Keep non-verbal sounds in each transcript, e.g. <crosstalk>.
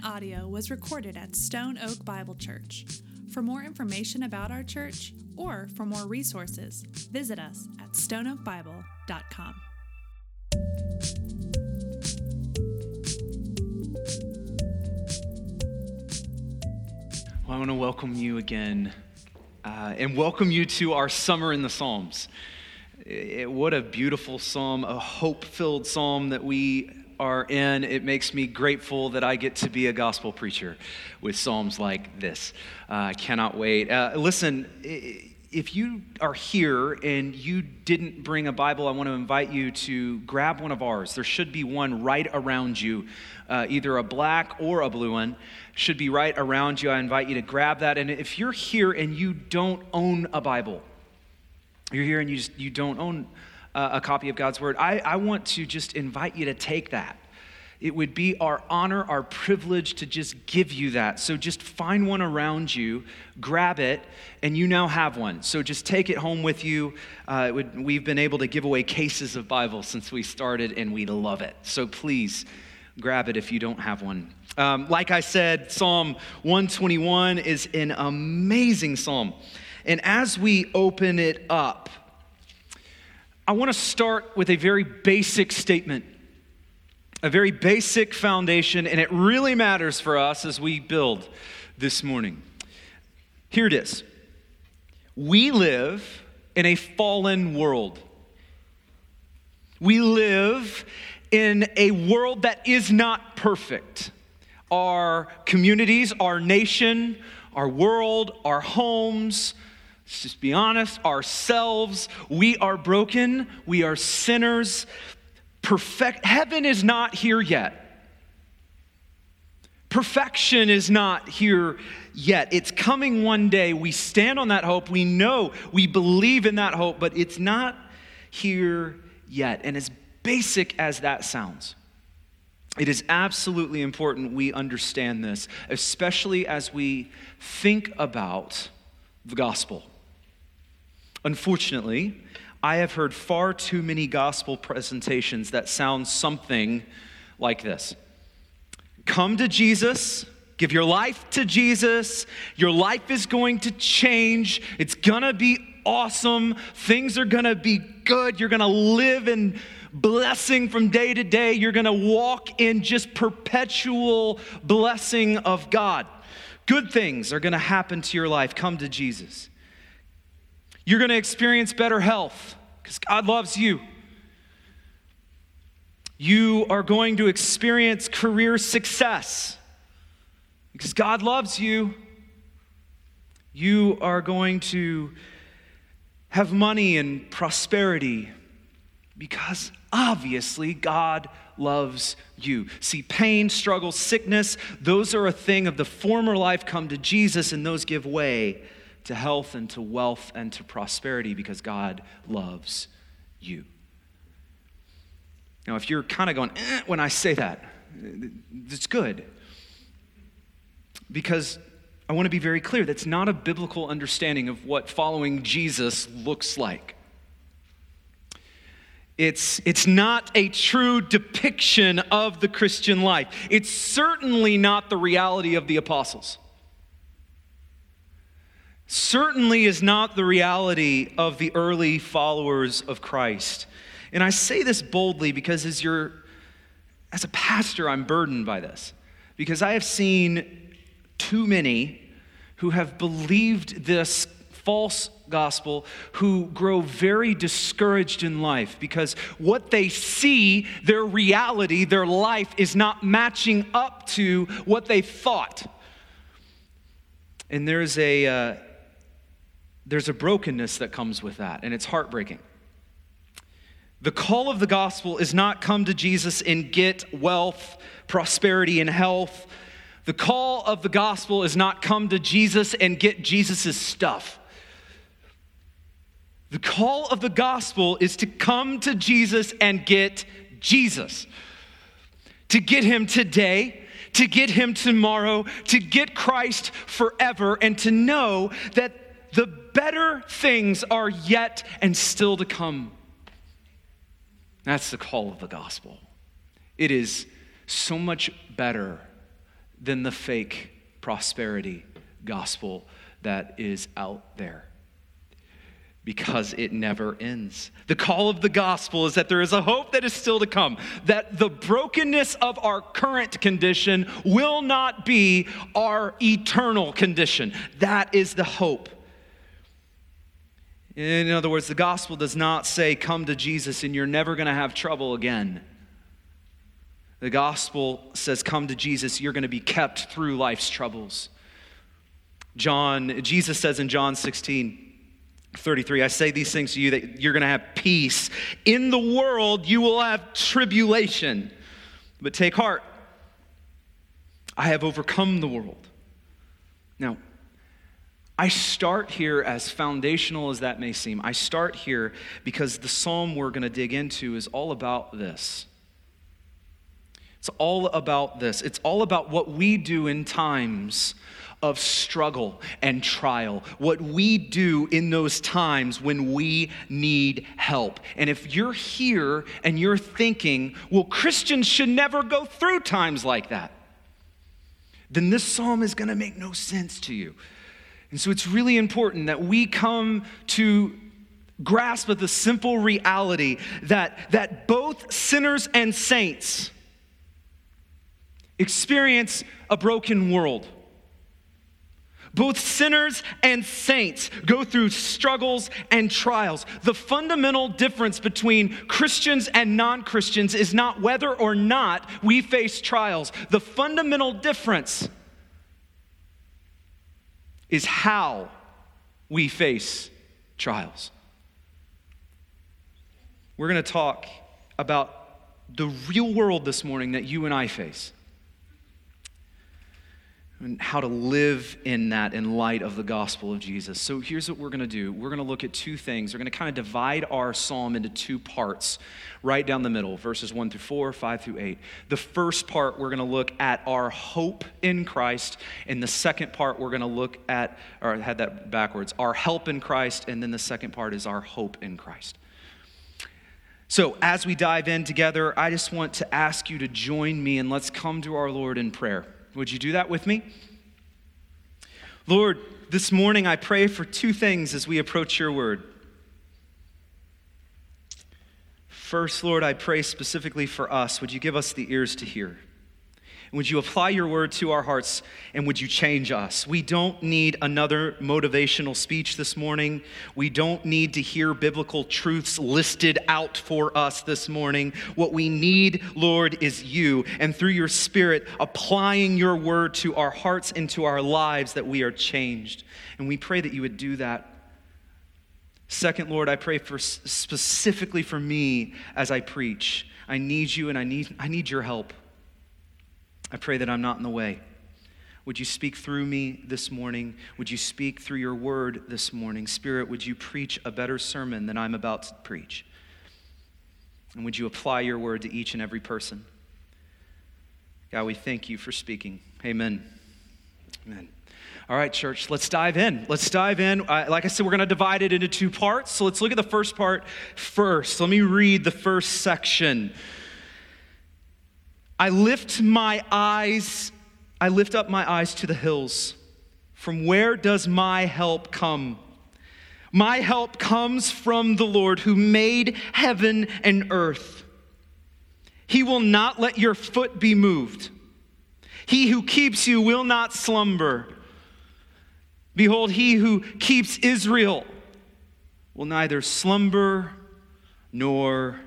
following audio was recorded at Stone Oak Bible Church. For more information about our church or for more resources, visit us at stoneoakbible.com. Well, I want to welcome you again uh, and welcome you to our Summer in the Psalms. It, what a beautiful psalm, a hope filled psalm that we are in. It makes me grateful that I get to be a gospel preacher with psalms like this. Uh, I cannot wait. Uh, listen, if you are here and you didn't bring a Bible, I want to invite you to grab one of ours. There should be one right around you, uh, either a black or a blue one should be right around you. I invite you to grab that. And if you're here and you don't own a Bible, you're here and you just you don't own a, copy of God's Word, I, I want to just invite you to take that. It would be our honor, our privilege to just give you that. So just find one around you, grab it, and you now have one. So just take it home with you. Uh, would, we've been able to give away cases of Bibles since we started, and we love it. So please grab it if you don't have one. Um, like I said, Psalm 121 is an amazing psalm. And as we open it up, I want to start with a very basic statement, a very basic foundation, and it really matters for us as we build this morning. Here it is We live in a fallen world. We live in a world that is not perfect our communities, our nation, our world, our homes, let's just be honest, ourselves. We are broken, we are sinners. Perfect heaven is not here yet. Perfection is not here yet. It's coming one day. We stand on that hope. We know, we believe in that hope, but it's not here yet. And as basic as that sounds, it is absolutely important we understand this, especially as we think about the gospel. Unfortunately, I have heard far too many gospel presentations that sound something like this Come to Jesus, give your life to Jesus, your life is going to change, it's gonna be awesome, things are gonna be good, you're gonna live in blessing from day to day. You're going to walk in just perpetual blessing of God. Good things are going to happen to your life. Come to Jesus. You're going to experience better health because God loves you. You are going to experience career success because God loves you. You are going to have money and prosperity because obviously God loves you. See, pain, struggle, sickness, those are a thing of the former life. Come to Jesus, and those give way to health and to wealth and to prosperity because God loves you. Now, if you're kind of going, eh, when I say that, it's good. Because I want to be very clear that's not a biblical understanding of what following Jesus looks like. It's, it's not a true depiction of the Christian life. It's certainly not the reality of the apostles. Certainly is not the reality of the early followers of Christ. And I say this boldly because as as a pastor I'm burdened by this. Because I have seen too many who have believed this false gospel who grow very discouraged in life because what they see, their reality, their life is not matching up to what they thought. And there's a, uh, there's a brokenness that comes with that, and it's heartbreaking. The call of the gospel is not come to Jesus and get wealth, prosperity, and health. The call of the gospel is not come to Jesus and get Jesus' stuff. The call of the gospel is to come to Jesus and get Jesus. To get him today, to get him tomorrow, to get Christ forever, and to know that the better things are yet and still to come. That's the call of the gospel. It is so much better than the fake prosperity gospel that is out there because it never ends. The call of the gospel is that there is a hope that is still to come, that the brokenness of our current condition will not be our eternal condition. That is the hope. In other words, the gospel does not say, Come to Jesus and you're never going to have trouble again. The gospel says, Come to Jesus, you're going to be kept through life's troubles. John, Jesus says in John 16, 33, I say these things to you that you're going to have peace. In the world, you will have tribulation, but take heart. I have overcome the world. Now, I start here, as foundational as that may seem, I start here because the psalm we're going to dig into is all about this. It's all about this. It's all about what we do in times of struggle and trial, what we do in those times when we need help. And if you're here and you're thinking, well, Christians should never go through times like that, then this psalm is going to make no sense to you. And so it's really important that we come to grasp of the simple reality that, that both sinners and saints experience a broken world. Both sinners and saints go through struggles and trials. The fundamental difference between Christians and non Christians is not whether or not we face trials. The fundamental difference is how we face trials. We're going to talk about the real world this morning that you and I face and how to live in that in light of the gospel of Jesus. So here's what we're going to do. We're going to look at two things. We're going to kind of divide our psalm into two parts, right down the middle, verses 1 through 4, 5 through 8. The first part, we're going to look at our hope in Christ. And the second part, we're going to look at, or I had that backwards, our help in Christ. And then the second part is our hope in Christ. So, as we dive in together, I just want to ask you to join me and let's come to our Lord in prayer. Would you do that with me? Lord, this morning I pray for two things as we approach your word. First, Lord, I pray specifically for us. Would you give us the ears to hear? Would you apply your word to our hearts and would you change us? We don't need another motivational speech this morning. We don't need to hear biblical truths listed out for us this morning. What we need, Lord, is you. And through your spirit, applying your word to our hearts and to our lives that we are changed. And we pray that you would do that. Second, Lord, I pray for specifically for me as I preach. I need you and I need, I need your help. I pray that I'm not in the way. Would you speak through me this morning? Would you speak through your word this morning? Spirit, would you preach a better sermon than I'm about to preach? And would you apply your word to each and every person? God, we thank you for speaking. Amen. Amen. All right, church, let's dive in. Let's dive in. Uh, like I said, we're going to divide it into two parts. So let's look at the first part first. Let me read the first section. I lift my eyes, I lift up my eyes to the hills. From where does my help come? My help comes from the Lord who made heaven and earth. He will not let your foot be moved. He who keeps you will not slumber. Behold, he who keeps Israel will neither slumber nor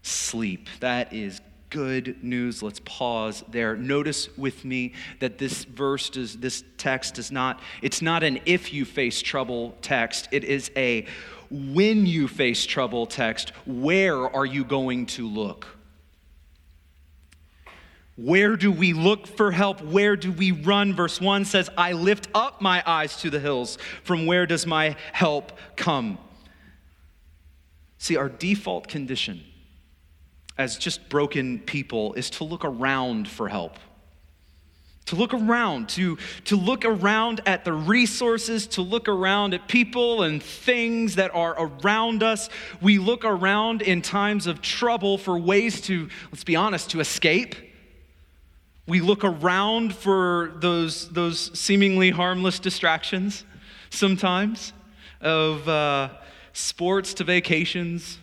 sleep. That is good news. Let's pause there. Notice with me that this verse does this text does not it's not an if you face trouble text. It is a when you face trouble text. Where are you going to look? Where do we look for help? Where do we run? Verse 1 says, I lift up my eyes to the hills. From where does my help come? See, our default condition as just broken people is to look around for help. To look around, to, to look around at the resources, to look around at people and things that are around us. We look around in times of trouble for ways to, let's be honest, to escape. We look around for those, those seemingly harmless distractions sometimes of uh, sports to vacations,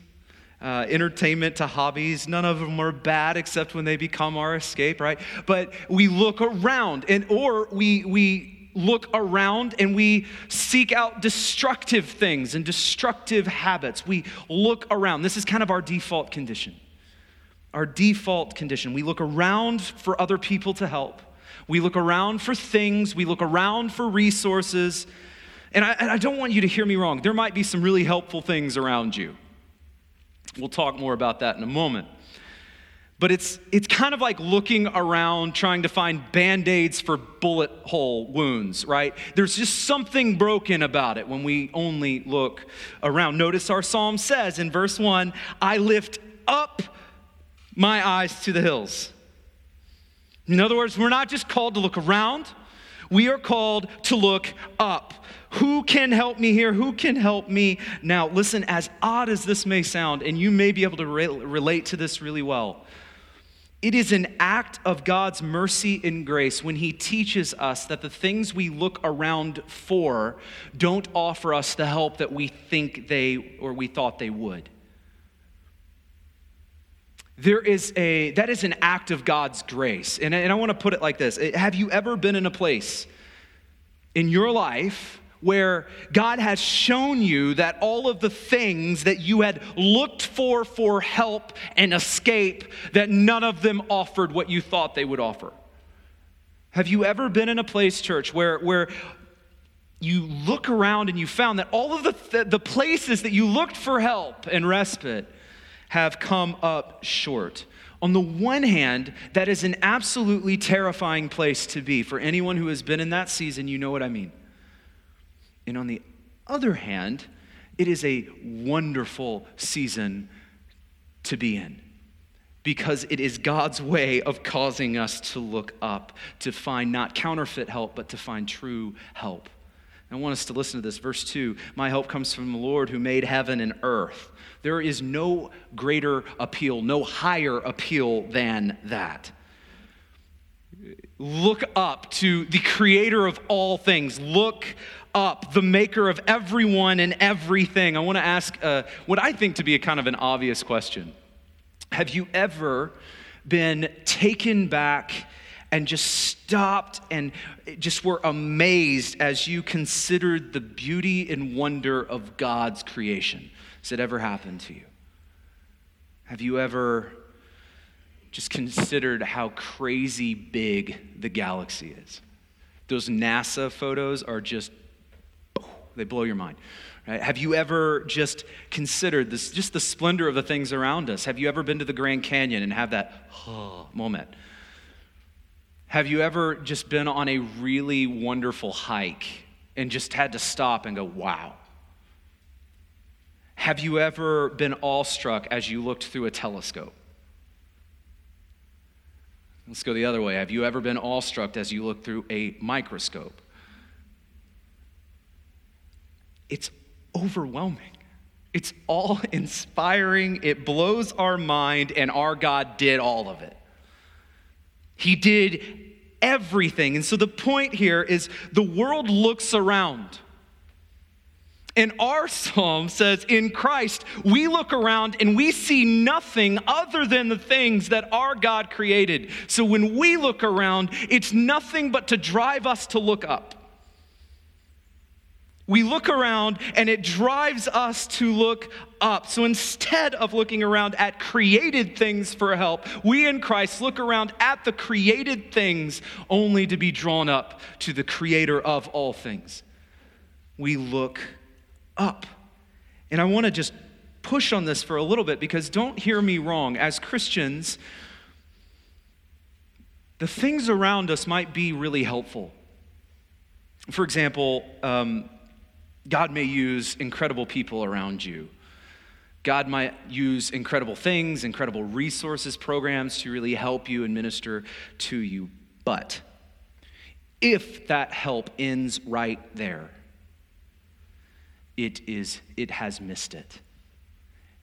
uh, entertainment to hobbies. None of them are bad except when they become our escape, right? But we look around, and or we we look around and we seek out destructive things and destructive habits. We look around. This is kind of our default condition our default condition. We look around for other people to help. We look around for things. We look around for resources. And I, and I, don't want you to hear me wrong. There might be some really helpful things around you. We'll talk more about that in a moment. But it's, it's kind of like looking around trying to find band aids for bullet hole wounds, right? There's just something broken about it when we only look around. Notice our psalm says in verse 1 I lift up my eyes to the hills. In other words, we're not just called to look around, we are called to look up. Who can help me here? Who can help me now? Listen, as odd as this may sound, and you may be able to re- relate to this really well, it is an act of God's mercy and grace when He teaches us that the things we look around for don't offer us the help that we think they or we thought they would there is a that is an act of god's grace and, and i want to put it like this have you ever been in a place in your life where god has shown you that all of the things that you had looked for for help and escape that none of them offered what you thought they would offer have you ever been in a place church where where you look around and you found that all of the, the places that you looked for help and respite have come up short. On the one hand, that is an absolutely terrifying place to be. For anyone who has been in that season, you know what I mean. And on the other hand, it is a wonderful season to be in because it is God's way of causing us to look up, to find not counterfeit help, but to find true help. I want us to listen to this. Verse 2 My help comes from the Lord who made heaven and earth. There is no greater appeal, no higher appeal than that. Look up to the creator of all things. Look up, the maker of everyone and everything. I want to ask uh, what I think to be a kind of an obvious question. Have you ever been taken back and just stopped and just were amazed as you considered the beauty and wonder of God's creation? Has it ever happened to you? Have you ever just considered how crazy big the galaxy is? Those NASA photos are just, they blow your mind. Right? Have you ever just considered this, just the splendor of the things around us? Have you ever been to the Grand Canyon and have that oh, moment? Have you ever just been on a really wonderful hike and just had to stop and go, wow? Have you ever been awestruck as you looked through a telescope? Let's go the other way. Have you ever been awestruck as you look through a microscope? It's overwhelming. It's all inspiring. It blows our mind, and our God did all of it. He did everything. And so the point here is the world looks around and our psalm says, in Christ, we look around and we see nothing other than the things that our God created. So when we look around, it's nothing but to drive us to look up. We look around and it drives us to look up. So instead of looking around at created things for help, we in Christ look around at the created things only to be drawn up to the creator of all things. We look up. And I want to just push on this for a little bit because don't hear me wrong. As Christians, the things around us might be really helpful. For example, um, God may use incredible people around you. God might use incredible things, incredible resources, programs to really help you and minister to you. But if that help ends right there, it is it has missed it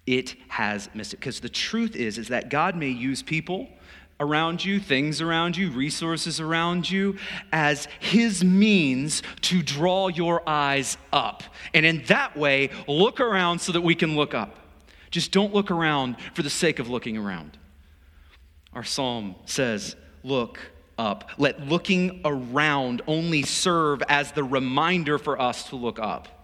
it has missed it because the truth is is that god may use people around you, things around you, resources around you as His means to draw your eyes up. And in that way, look around so that we can look up. Just don't look around for the sake of looking around. Our psalm says, Look up. Let looking around only serve as the reminder for us to look up.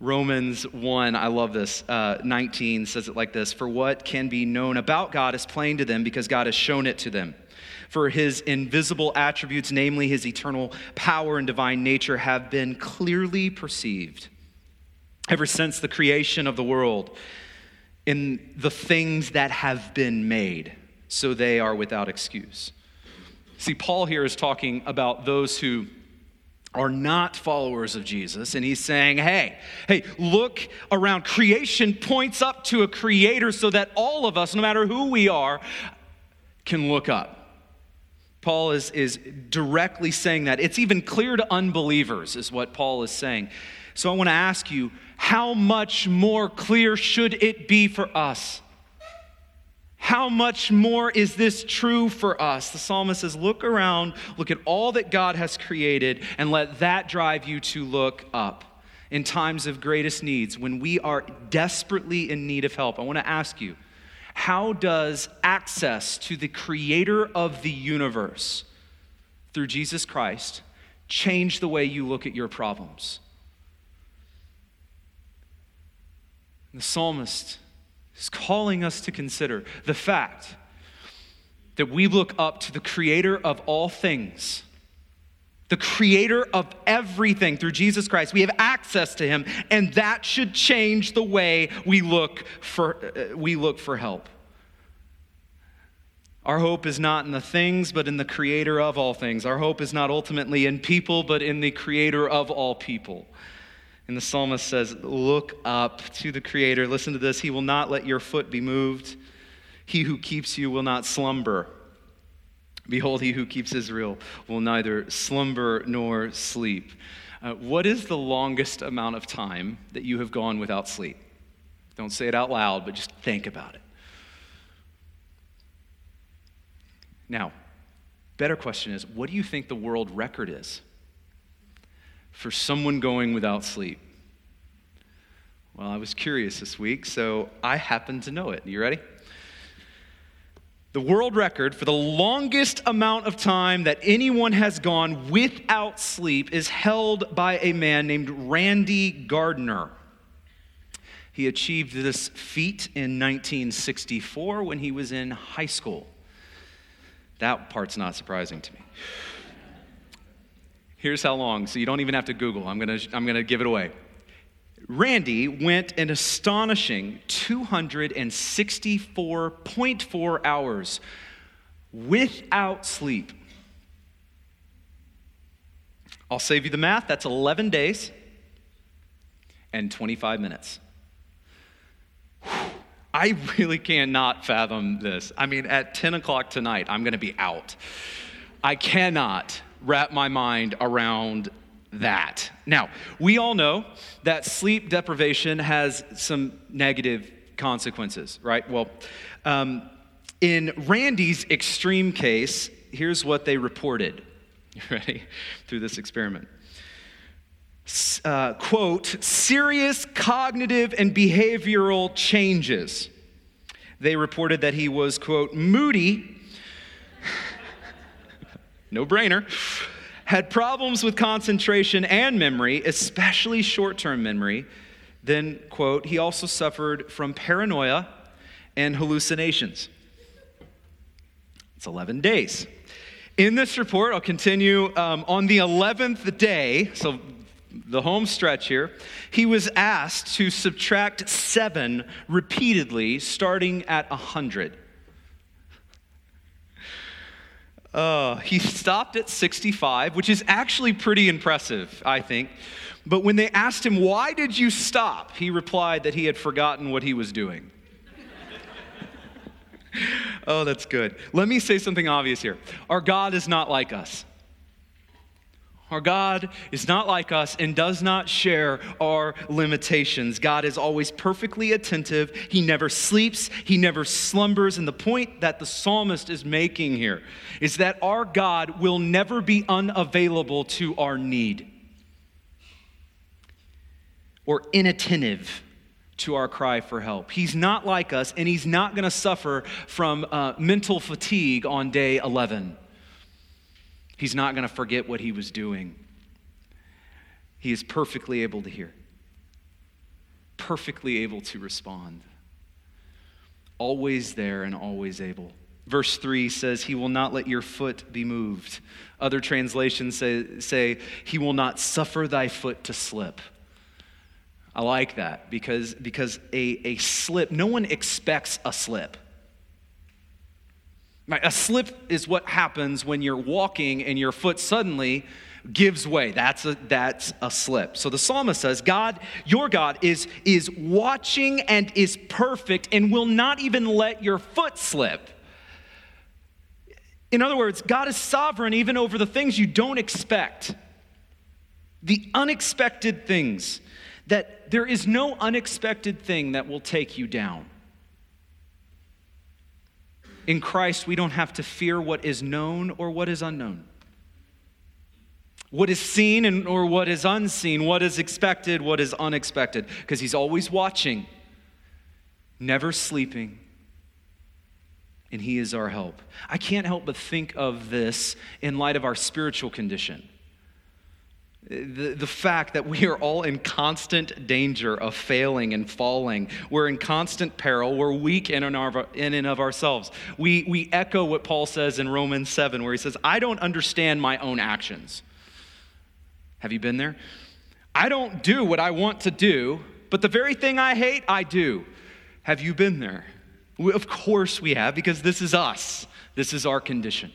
Romans 1, I love this, uh, 19 says it like this For what can be known about God is plain to them because God has shown it to them. For his invisible attributes, namely his eternal power and divine nature, have been clearly perceived ever since the creation of the world in the things that have been made, so they are without excuse. See, Paul here is talking about those who are not followers of Jesus. And he's saying, hey, hey, look around. Creation points up to a creator so that all of us, no matter who we are, can look up. Paul is, is directly saying that. It's even clear to unbelievers, is what Paul is saying. So I want to ask you, how much more clear should it be for us? How much more is this true for us? The psalmist says, Look around, look at all that God has created, and let that drive you to look up. In times of greatest needs, when we are desperately in need of help, I want to ask you, how does access to the creator of the universe through Jesus Christ change the way you look at your problems? The psalmist is calling us to consider the fact that we look up to the creator of all things, the creator of everything through Jesus Christ. We have access to him, and that should change the way we look for, uh, we look for help. Our hope is not in the things, but in the creator of all things. Our hope is not ultimately in people, but in the creator of all people. And the psalmist says, Look up to the Creator. Listen to this He will not let your foot be moved. He who keeps you will not slumber. Behold, he who keeps Israel will neither slumber nor sleep. Uh, what is the longest amount of time that you have gone without sleep? Don't say it out loud, but just think about it. Now, better question is what do you think the world record is? For someone going without sleep? Well, I was curious this week, so I happen to know it. You ready? The world record for the longest amount of time that anyone has gone without sleep is held by a man named Randy Gardner. He achieved this feat in 1964 when he was in high school. That part's not surprising to me. Here's how long, so you don't even have to Google. I'm gonna, I'm gonna give it away. Randy went an astonishing 264.4 hours without sleep. I'll save you the math. That's 11 days and 25 minutes. <sighs> I really cannot fathom this. I mean, at 10 o'clock tonight, I'm going to be out. I cannot wrap my mind around that. Now, we all know that sleep deprivation has some negative consequences, right? Well, um, in Randy's extreme case, here's what they reported. <laughs> You ready? Through this experiment. Uh, quote, serious cognitive and behavioral changes. They reported that he was, quote, moody no brainer, had problems with concentration and memory, especially short term memory, then, quote, he also suffered from paranoia and hallucinations. It's 11 days. In this report, I'll continue um, on the 11th day, so the home stretch here, he was asked to subtract seven repeatedly, starting at 100. Uh, he stopped at 65, which is actually pretty impressive, I think. But when they asked him, Why did you stop? he replied that he had forgotten what he was doing. <laughs> oh, that's good. Let me say something obvious here. Our God is not like us. Our God is not like us and does not share our limitations. God is always perfectly attentive. He never sleeps, He never slumbers. And the point that the psalmist is making here is that our God will never be unavailable to our need or inattentive to our cry for help. He's not like us, and He's not going to suffer from uh, mental fatigue on day 11. He's not going to forget what he was doing. He is perfectly able to hear, perfectly able to respond, always there and always able. Verse 3 says, He will not let your foot be moved. Other translations say, say He will not suffer thy foot to slip. I like that because, because a, a slip, no one expects a slip. A slip is what happens when you're walking and your foot suddenly gives way. That's a, that's a slip. So the psalmist says, God, your God, is, is watching and is perfect and will not even let your foot slip. In other words, God is sovereign even over the things you don't expect, the unexpected things, that there is no unexpected thing that will take you down. In Christ, we don't have to fear what is known or what is unknown. What is seen and, or what is unseen, what is expected, what is unexpected, because He's always watching, never sleeping, and He is our help. I can't help but think of this in light of our spiritual condition the, the fact that we are all in constant danger of failing and falling. We're in constant peril. We're weak in and, of, in and of ourselves. We, we echo what Paul says in Romans 7, where he says, I don't understand my own actions. Have you been there? I don't do what I want to do, but the very thing I hate, I do. Have you been there? We, of course we have, because this is us, this is our condition.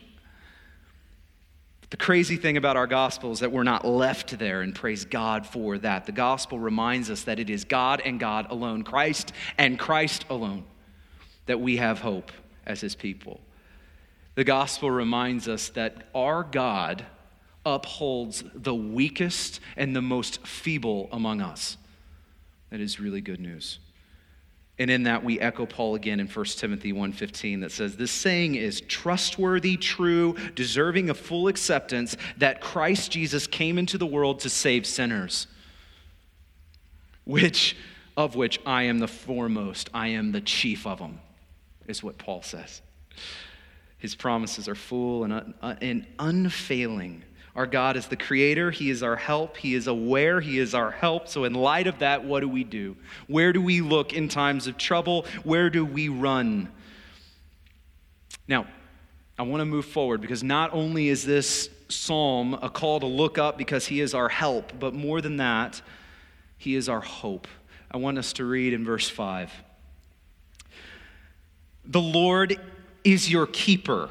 The crazy thing about our gospel is that we're not left there, and praise God for that. The gospel reminds us that it is God and God alone, Christ and Christ alone, that we have hope as his people. The gospel reminds us that our God upholds the weakest and the most feeble among us. That is really good news. And in that we echo Paul again in 1 Timothy 1:15 that says this saying is trustworthy, true, deserving of full acceptance that Christ Jesus came into the world to save sinners. Which of which I am the foremost, I am the chief of them, is what Paul says. His promises are full and, uh, and unfailing. Our God is the creator. He is our help. He is aware. He is our help. So, in light of that, what do we do? Where do we look in times of trouble? Where do we run? Now, I want to move forward because not only is this psalm a call to look up because he is our help, but more than that, he is our hope. I want us to read in verse 5. The Lord is your keeper.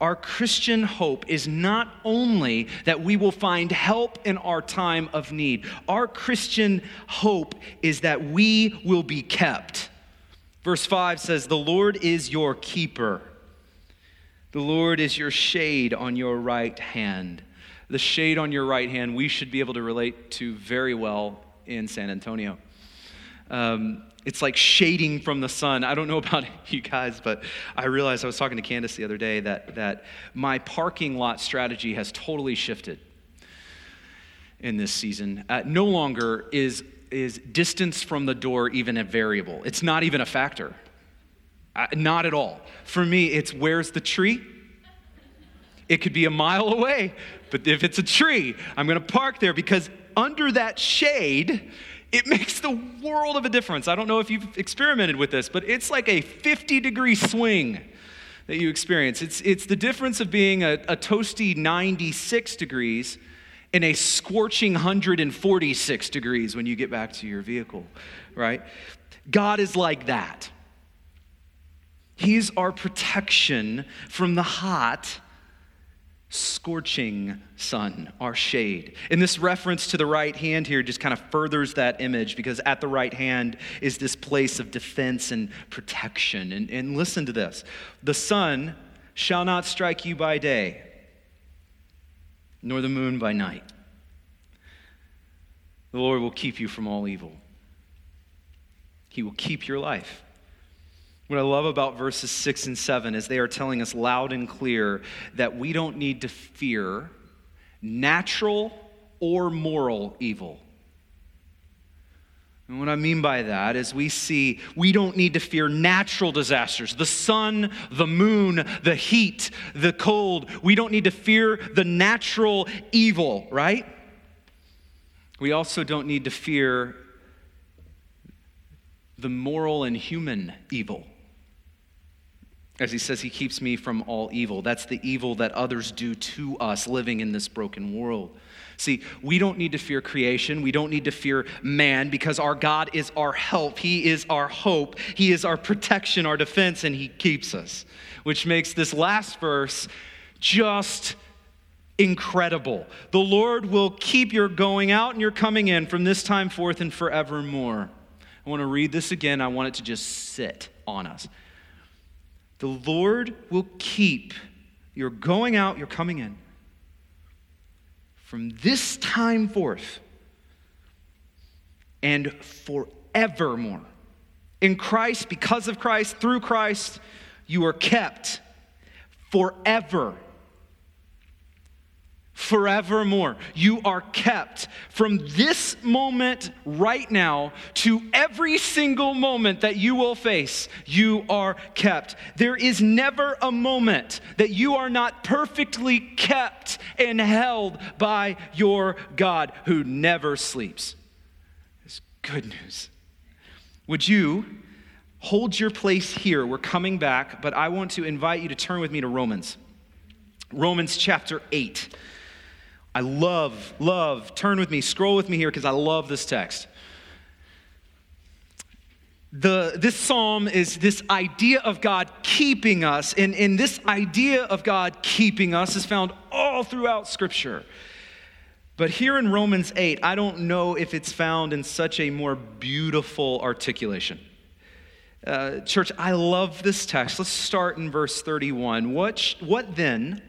our Christian hope is not only that we will find help in our time of need, our Christian hope is that we will be kept. Verse 5 says, The Lord is your keeper, the Lord is your shade on your right hand. The shade on your right hand, we should be able to relate to very well in San Antonio. Um, it's like shading from the sun. I don't know <laughs> about you guys, but I realized I was talking to Candace the other day that, that my parking lot strategy has totally shifted in this season. Uh, no longer is, is distance from the door even a variable, it's not even a factor. Uh, not at all. For me, it's where's the tree? It could be a mile away, but if it's a tree, I'm going to park there because under that shade, it makes the world of a difference. I don't know if you've experimented with this, but it's like a 50 degree swing that you experience. It's, it's the difference of being a, a toasty 96 degrees and a scorching 146 degrees when you get back to your vehicle, right? God is like that. He's our protection from the hot, scorching sun, our shade. And this reference to the right hand here just kind of furthers that image because at the right hand is this place of defense and protection. And, and listen to this the sun shall not strike you by day, nor the moon by night. The Lord will keep you from all evil. He will keep your life. What I love about verses 6 and 7 is they are telling us loud and clear that we don't need to fear natural or moral evil. And what I mean by that is we see we don't need to fear natural disasters the sun, the moon, the heat, the cold. We don't need to fear the natural evil, right? We also don't need to fear the moral and human evil. As he says, he keeps me from all evil. That's the evil that others do to us living in this broken world. See, we don't need to fear creation. We don't need to fear man because our God is our help. He is our hope. He is our protection, our defense, and He keeps us. Which makes this last verse just incredible. The Lord will keep your going out and your coming in from this time forth and forevermore. I want to read this again. I want it to just sit on us. The Lord will keep your going out, your coming in from this time forth and forevermore. In Christ, because of Christ, through Christ, you are kept forever forevermore. You are kept from this moment right now to every single moment that you will face. You are kept. There is never a moment that you are not perfectly kept and held by your God who never sleeps. It's good news. Would you hold your place here? We're coming back, but I want to invite you to turn with me to Romans. Romans chapter 8. I love, love, turn with me, scroll with me here because I love this text. The, this psalm is this idea of God keeping us, and, and this idea of God keeping us is found all throughout Scripture. But here in Romans 8, I don't know if it's found in such a more beautiful articulation. Uh, church, I love this text. Let's start in verse 31. What, what then?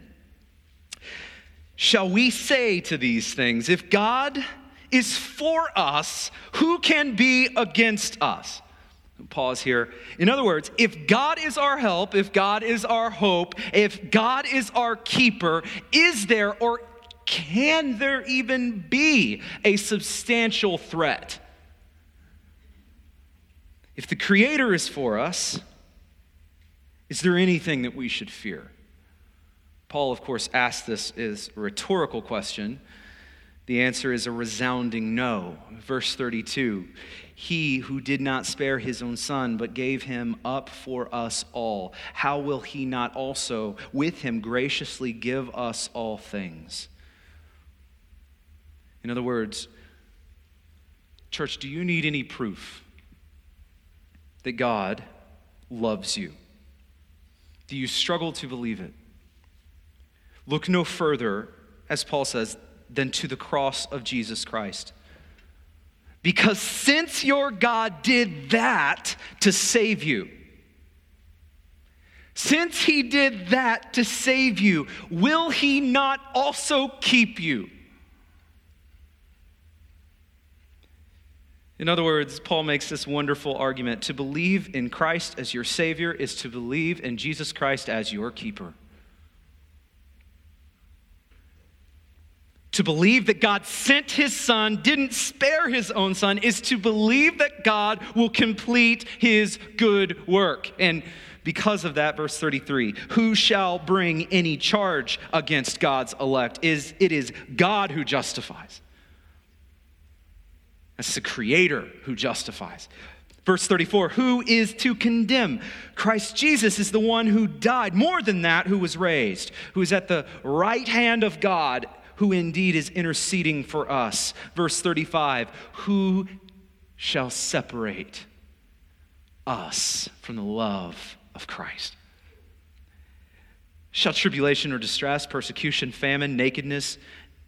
Shall we say to these things? If God is for us, who can be against us? Pause here. In other words, if God is our help, if God is our hope, if God is our keeper, is there or can there even be a substantial threat? If the Creator is for us, is there anything that we should fear? Paul, of course, asked this a rhetorical question. The answer is a resounding no. Verse 32 He who did not spare his own son, but gave him up for us all, how will he not also with him graciously give us all things? In other words, church, do you need any proof that God loves you? Do you struggle to believe it? Look no further, as Paul says, than to the cross of Jesus Christ. Because since your God did that to save you, since he did that to save you, will he not also keep you? In other words, Paul makes this wonderful argument to believe in Christ as your Savior is to believe in Jesus Christ as your keeper. To believe that God sent his son, didn't spare his own son, is to believe that God will complete his good work. And because of that, verse 33 who shall bring any charge against God's elect? Is it is God who justifies. That's the creator who justifies. Verse 34 Who is to condemn? Christ Jesus is the one who died, more than that, who was raised, who is at the right hand of God who indeed is interceding for us. Verse 35 Who shall separate us from the love of Christ. Shall tribulation or distress, persecution, famine, nakedness,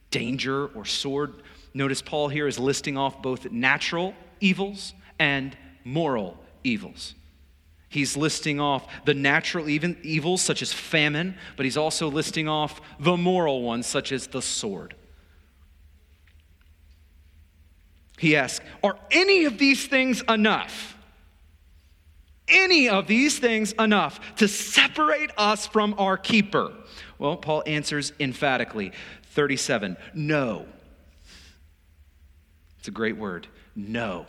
danger, or sword? Notice Paul here is listing off both natural evils and moral evils. He's listing off the natural even evils, such as famine, but he's also listing off the moral ones, such as the sword. He asks, Are any of these things enough? Any of these things enough to separate us from our keeper? Well, Paul answers emphatically 37 No. It's a great word. No.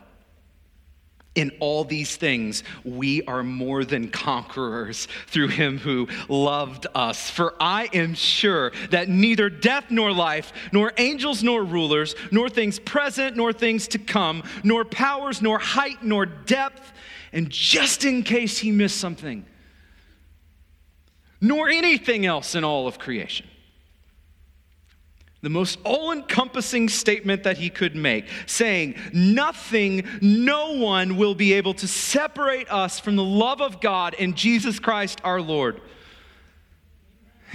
In all these things, we are more than conquerors through him who loved us. For I am sure that neither death nor life, nor angels nor rulers, nor things present nor things to come, nor powers, nor height, nor depth, and just in case he missed something, nor anything else in all of creation the most all encompassing statement that he could make, saying, Nothing, no one will be able to separate us from the love of God in Jesus Christ our Lord.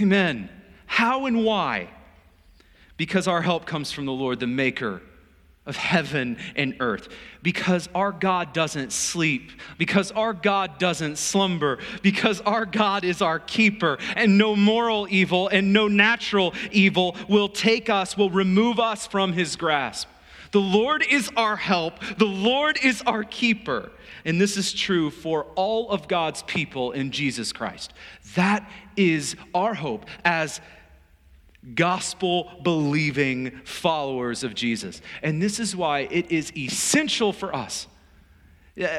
Amen. How and why? Because our help comes from the Lord, the Maker of heaven and earth. Because our God doesn't sleep, because our God doesn't slumber, because our God is our keeper, and no moral evil and no natural evil will take us, will remove us from his grasp. The Lord is our help, the Lord is our keeper. And this is true for all of God's people in Jesus Christ. That is our hope as gospel believing followers of Jesus. And this is why it is essential for us.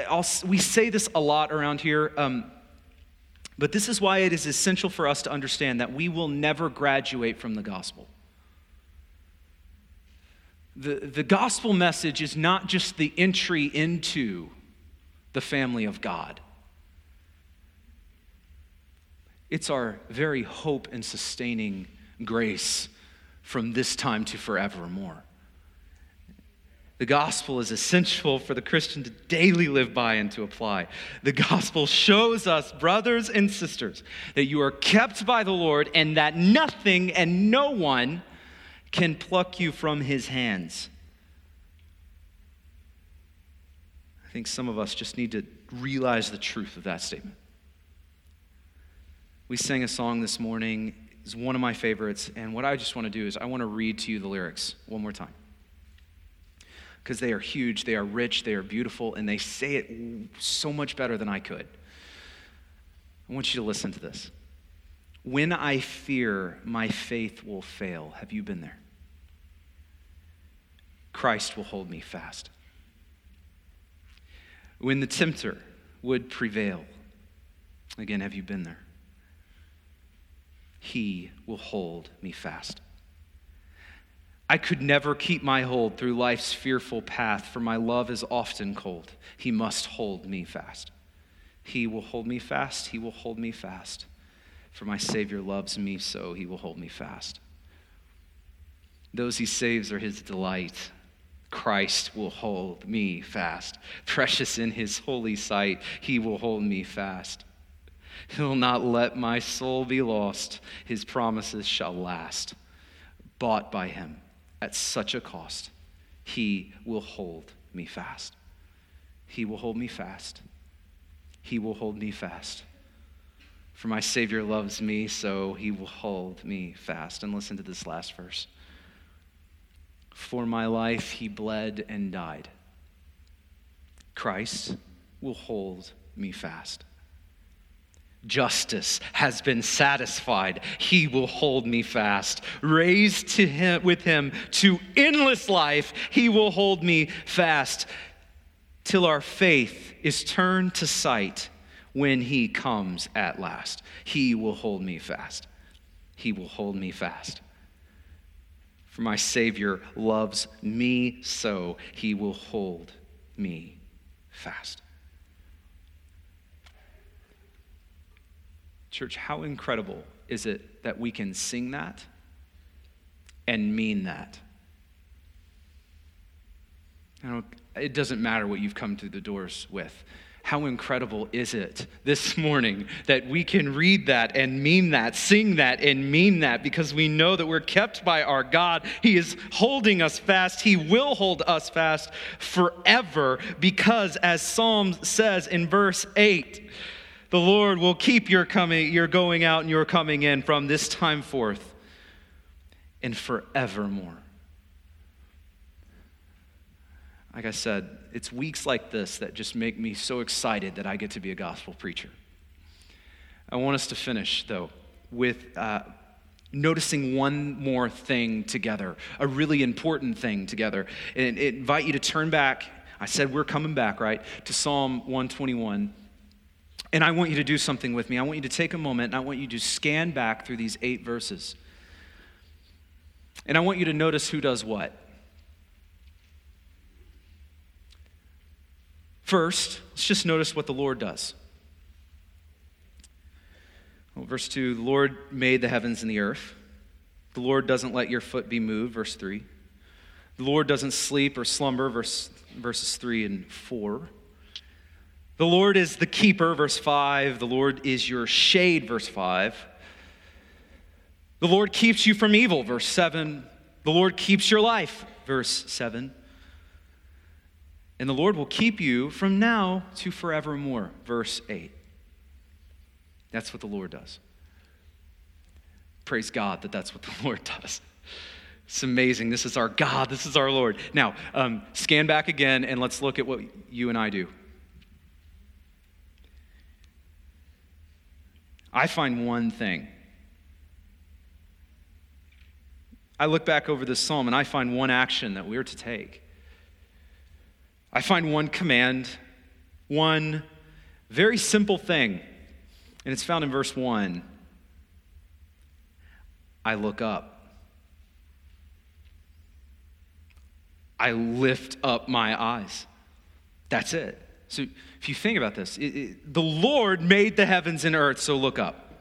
I'll, we say this a lot around here, um, but this is why it is essential for us to understand that we will never graduate from the gospel. The, the gospel message is not just the entry into the family of God. It's our very hope and sustaining grace from this time to forevermore. The gospel is essential for the Christian to daily live by and to apply. The gospel shows us, brothers and sisters, that you are kept by the Lord and that nothing and no one can pluck you from his hands. I think some of us just need to realize the truth of that statement. We sang a song this morning is one of my favorites. And what I just want to do is I want to read to you the lyrics one more time. Because they are huge, they are rich, they are beautiful, and they say it so much better than I could. I want you to listen to this. When I fear my faith will fail, have you been there? Christ will hold me fast. When the tempter would prevail, again, have you been there? He will hold me fast. I could never keep my hold through life's fearful path, for my love is often cold. He must hold me fast. He will hold me fast. He will hold me fast. For my Savior loves me, so he will hold me fast. Those he saves are his delight. Christ will hold me fast. Precious in his holy sight, he will hold me fast. He'll not let my soul be lost. His promises shall last. Bought by him at such a cost, he will hold me fast. He will hold me fast. He will hold me fast. For my Savior loves me, so he will hold me fast. And listen to this last verse. For my life, he bled and died. Christ will hold me fast. Justice has been satisfied. He will hold me fast. Raised to him, with him to endless life, he will hold me fast till our faith is turned to sight when he comes at last. He will hold me fast. He will hold me fast. For my Savior loves me so, he will hold me fast. Church, how incredible is it that we can sing that and mean that? it doesn't matter what you've come through the doors with. How incredible is it this morning that we can read that and mean that, sing that and mean that because we know that we're kept by our God. He is holding us fast. He will hold us fast forever because, as Psalm says in verse 8, the Lord will keep your coming, your going out and your coming in from this time forth and forevermore. Like I said, it's weeks like this that just make me so excited that I get to be a gospel preacher. I want us to finish, though, with uh, noticing one more thing together, a really important thing together. And invite you to turn back. I said we're coming back, right, to Psalm 121. And I want you to do something with me. I want you to take a moment and I want you to scan back through these eight verses. And I want you to notice who does what. First, let's just notice what the Lord does. Well, verse 2 The Lord made the heavens and the earth. The Lord doesn't let your foot be moved, verse 3. The Lord doesn't sleep or slumber, verse, verses 3 and 4. The Lord is the keeper, verse 5. The Lord is your shade, verse 5. The Lord keeps you from evil, verse 7. The Lord keeps your life, verse 7. And the Lord will keep you from now to forevermore. Verse 8. That's what the Lord does. Praise God that that's what the <laughs> Lord does. It's amazing. This is our God. This is our Lord. Now, um, scan back again and let's look at what you and I do. I find one thing. I look back over this psalm and I find one action that we're to take. I find one command, one very simple thing, and it's found in verse 1. I look up. I lift up my eyes. That's it. So if you think about this, it, it, the Lord made the heavens and earth, so look up.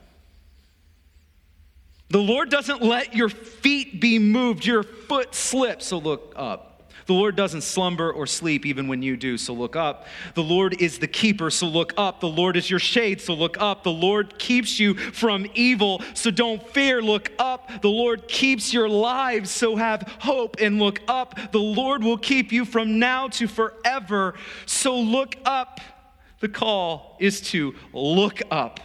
The Lord doesn't let your feet be moved, your foot slip, so look up. The Lord doesn't slumber or sleep even when you do, so look up. The Lord is the keeper, so look up. The Lord is your shade, so look up. The Lord keeps you from evil, so don't fear, look up. The Lord keeps your lives, so have hope and look up. The Lord will keep you from now to forever, so look up. The call is to look up.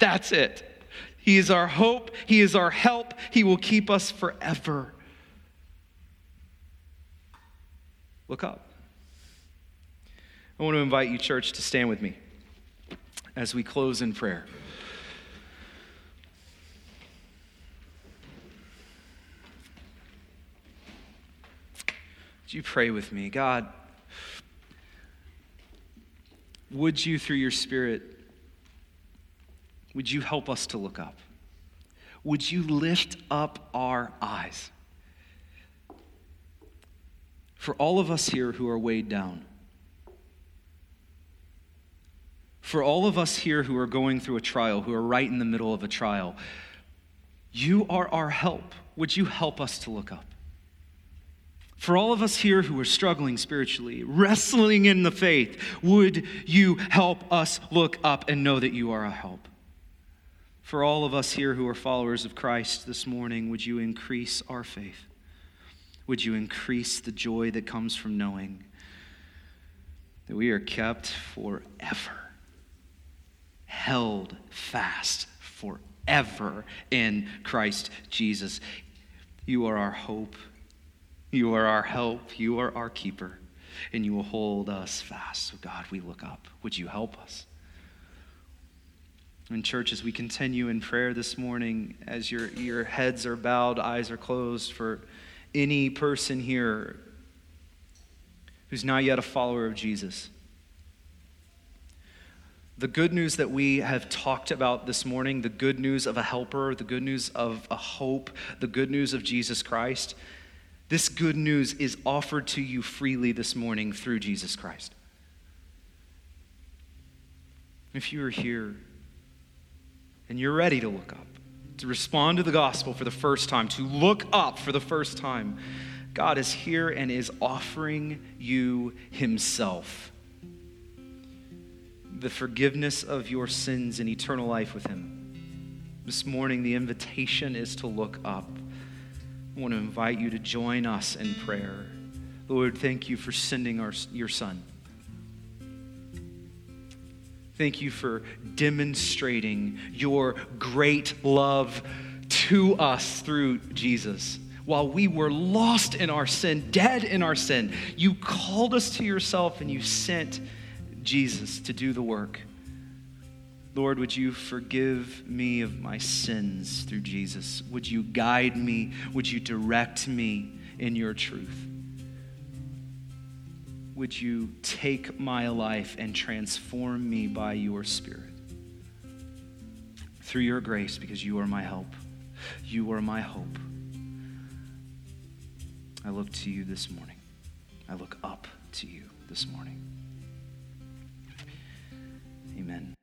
That's it. He is our hope. He is our help. He will keep us forever. Look up. I want to invite you, church, to stand with me as we close in prayer. Would you pray with me? God, would you, through your Spirit, would you help us to look up? Would you lift up our eyes? For all of us here who are weighed down, for all of us here who are going through a trial, who are right in the middle of a trial, you are our help. Would you help us to look up? For all of us here who are struggling spiritually, wrestling in the faith, would you help us look up and know that you are a help? For all of us here who are followers of Christ this morning, would you increase our faith? Would you increase the joy that comes from knowing that we are kept forever, held fast forever in Christ Jesus? You are our hope. You are our help. You are our keeper. And you will hold us fast. So, God, we look up. Would you help us? In church, as we continue in prayer this morning, as your, your heads are bowed, eyes are closed for any person here who's not yet a follower of Jesus. The good news that we have talked about this morning, the good news of a helper, the good news of a hope, the good news of Jesus Christ, this good news is offered to you freely this morning through Jesus Christ. If you are here and you're ready to look up, to respond to the gospel for the first time, to look up for the first time, God is here and is offering you Himself. the forgiveness of your sins and eternal life with Him. This morning, the invitation is to look up. I want to invite you to join us in prayer. Lord, thank you for sending our, your Son. Thank you for demonstrating your great love to us through Jesus. While we were lost in our sin, dead in our sin, you called us to yourself and you sent Jesus to do the work. Lord, would you forgive me of my sins through Jesus? Would you guide me? Would you direct me in your truth? Would you take my life and transform me by your Spirit? Through your grace, because you are my help. You are my hope. I look to you this morning. I look up to you this morning. Amen.